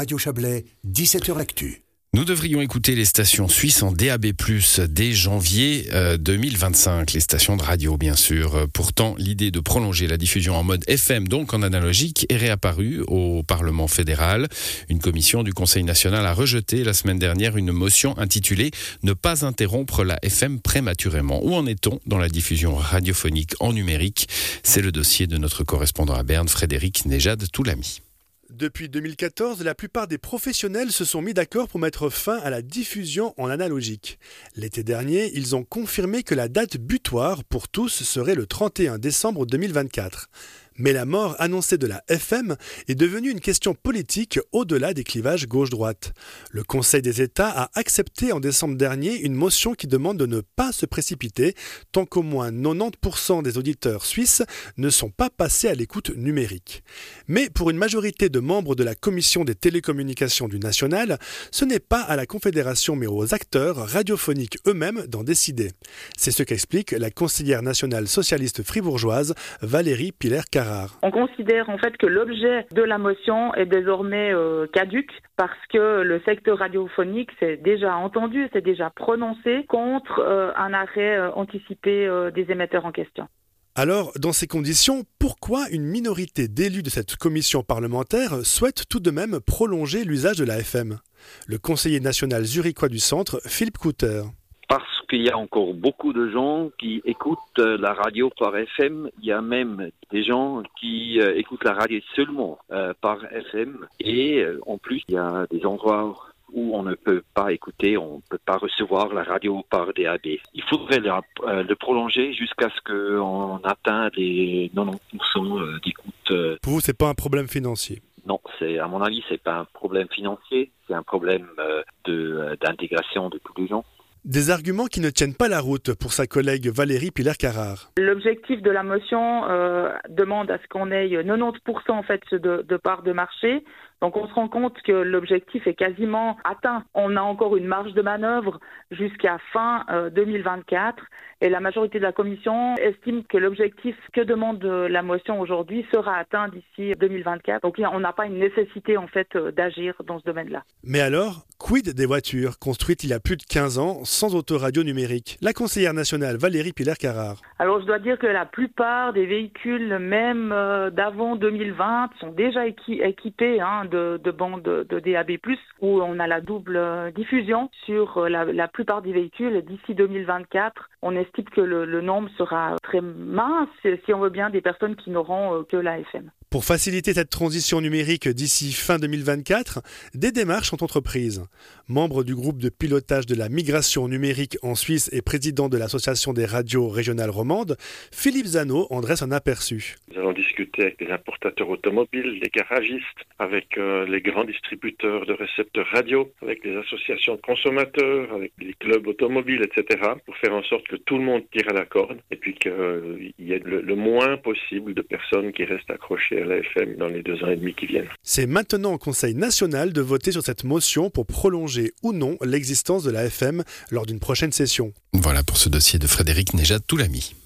Radio Chablais, 17h L'actu. Nous devrions écouter les stations suisses en DAB+, dès janvier 2025, euh, les stations de radio bien sûr. Pourtant, l'idée de prolonger la diffusion en mode FM, donc en analogique, est réapparue au Parlement fédéral. Une commission du Conseil national a rejeté la semaine dernière une motion intitulée « Ne pas interrompre la FM prématurément ». Où en est-on dans la diffusion radiophonique en numérique? C'est le dossier de notre correspondant à Berne, Frédéric Nejad Toulami. Depuis 2014, la plupart des professionnels se sont mis d'accord pour mettre fin à la diffusion en analogique. L'été dernier, ils ont confirmé que la date butoir pour tous serait le 31 décembre 2024. Mais la mort annoncée de la FM est devenue une question politique au-delà des clivages gauche-droite. Le Conseil des États a accepté en décembre dernier une motion qui demande de ne pas se précipiter tant qu'au moins 90% des auditeurs suisses ne sont pas passés à l'écoute numérique. Mais pour une majorité de membres de la Commission des télécommunications du national, ce n'est pas à la Confédération mais aux acteurs radiophoniques eux-mêmes d'en décider. C'est ce qu'explique la conseillère nationale socialiste fribourgeoise Valérie Piller-Carra. On considère en fait que l'objet de la motion est désormais euh, caduque parce que le secteur radiophonique s'est déjà entendu, s'est déjà prononcé contre euh, un arrêt euh, anticipé des émetteurs en question. Alors, dans ces conditions, pourquoi une minorité d'élus de cette commission parlementaire souhaite tout de même prolonger l'usage de la FM Le conseiller national zurichois du centre, Philippe Couter qu'il y a encore beaucoup de gens qui écoutent euh, la radio par FM. Il y a même des gens qui euh, écoutent la radio seulement euh, par FM. Et en plus, il y a des endroits où on ne peut pas écouter, on ne peut pas recevoir la radio par DAB. Il faudrait le prolonger jusqu'à ce qu'on atteigne les 90% d'écoute. Pour vous, c'est pas un problème financier? Non, c'est à mon avis, c'est pas un problème financier, c'est un problème de d'intégration de tous les gens. Des arguments qui ne tiennent pas la route pour sa collègue Valérie Piller-Carrard. L'objectif de la motion euh, demande à ce qu'on ait 90% en fait de, de part de marché. Donc on se rend compte que l'objectif est quasiment atteint. On a encore une marge de manœuvre jusqu'à fin 2024 euh, et la majorité de la commission estime que l'objectif que demande la motion aujourd'hui sera atteint d'ici 2024. Donc on n'a pas une nécessité en fait euh, d'agir dans ce domaine-là. Mais alors, quid des voitures construites il y a plus de 15 ans sans autoradio numérique? La conseillère nationale Valérie Piller-Carrard. Alors je dois dire que la plupart des véhicules, même euh, d'avant 2020, sont déjà équipés hein, de, bandes de DAB+, où on a la double euh, diffusion sur euh, la, plupart des véhicules. D'ici 2024, on estime que le, nombre sera très mince, si on veut bien, des personnes qui n'auront euh, que la FM. Pour faciliter cette transition numérique d'ici fin 2024, des démarches sont entreprises. Membre du groupe de pilotage de la migration numérique en Suisse et président de l'association des radios régionales romandes, Philippe Zano en dresse un aperçu. Nous allons discuter avec les importateurs automobiles, les garagistes, avec euh, les grands distributeurs de récepteurs radio, avec les associations de consommateurs, avec les clubs automobiles, etc., pour faire en sorte que tout le monde tire à la corde et puis qu'il y ait le moins possible de personnes qui restent accrochées la FM dans les deux ans et demi qui viennent. C'est maintenant au Conseil national de voter sur cette motion pour prolonger ou non l'existence de la FM lors d'une prochaine session. Voilà pour ce dossier de Frédéric Nejad Toulami.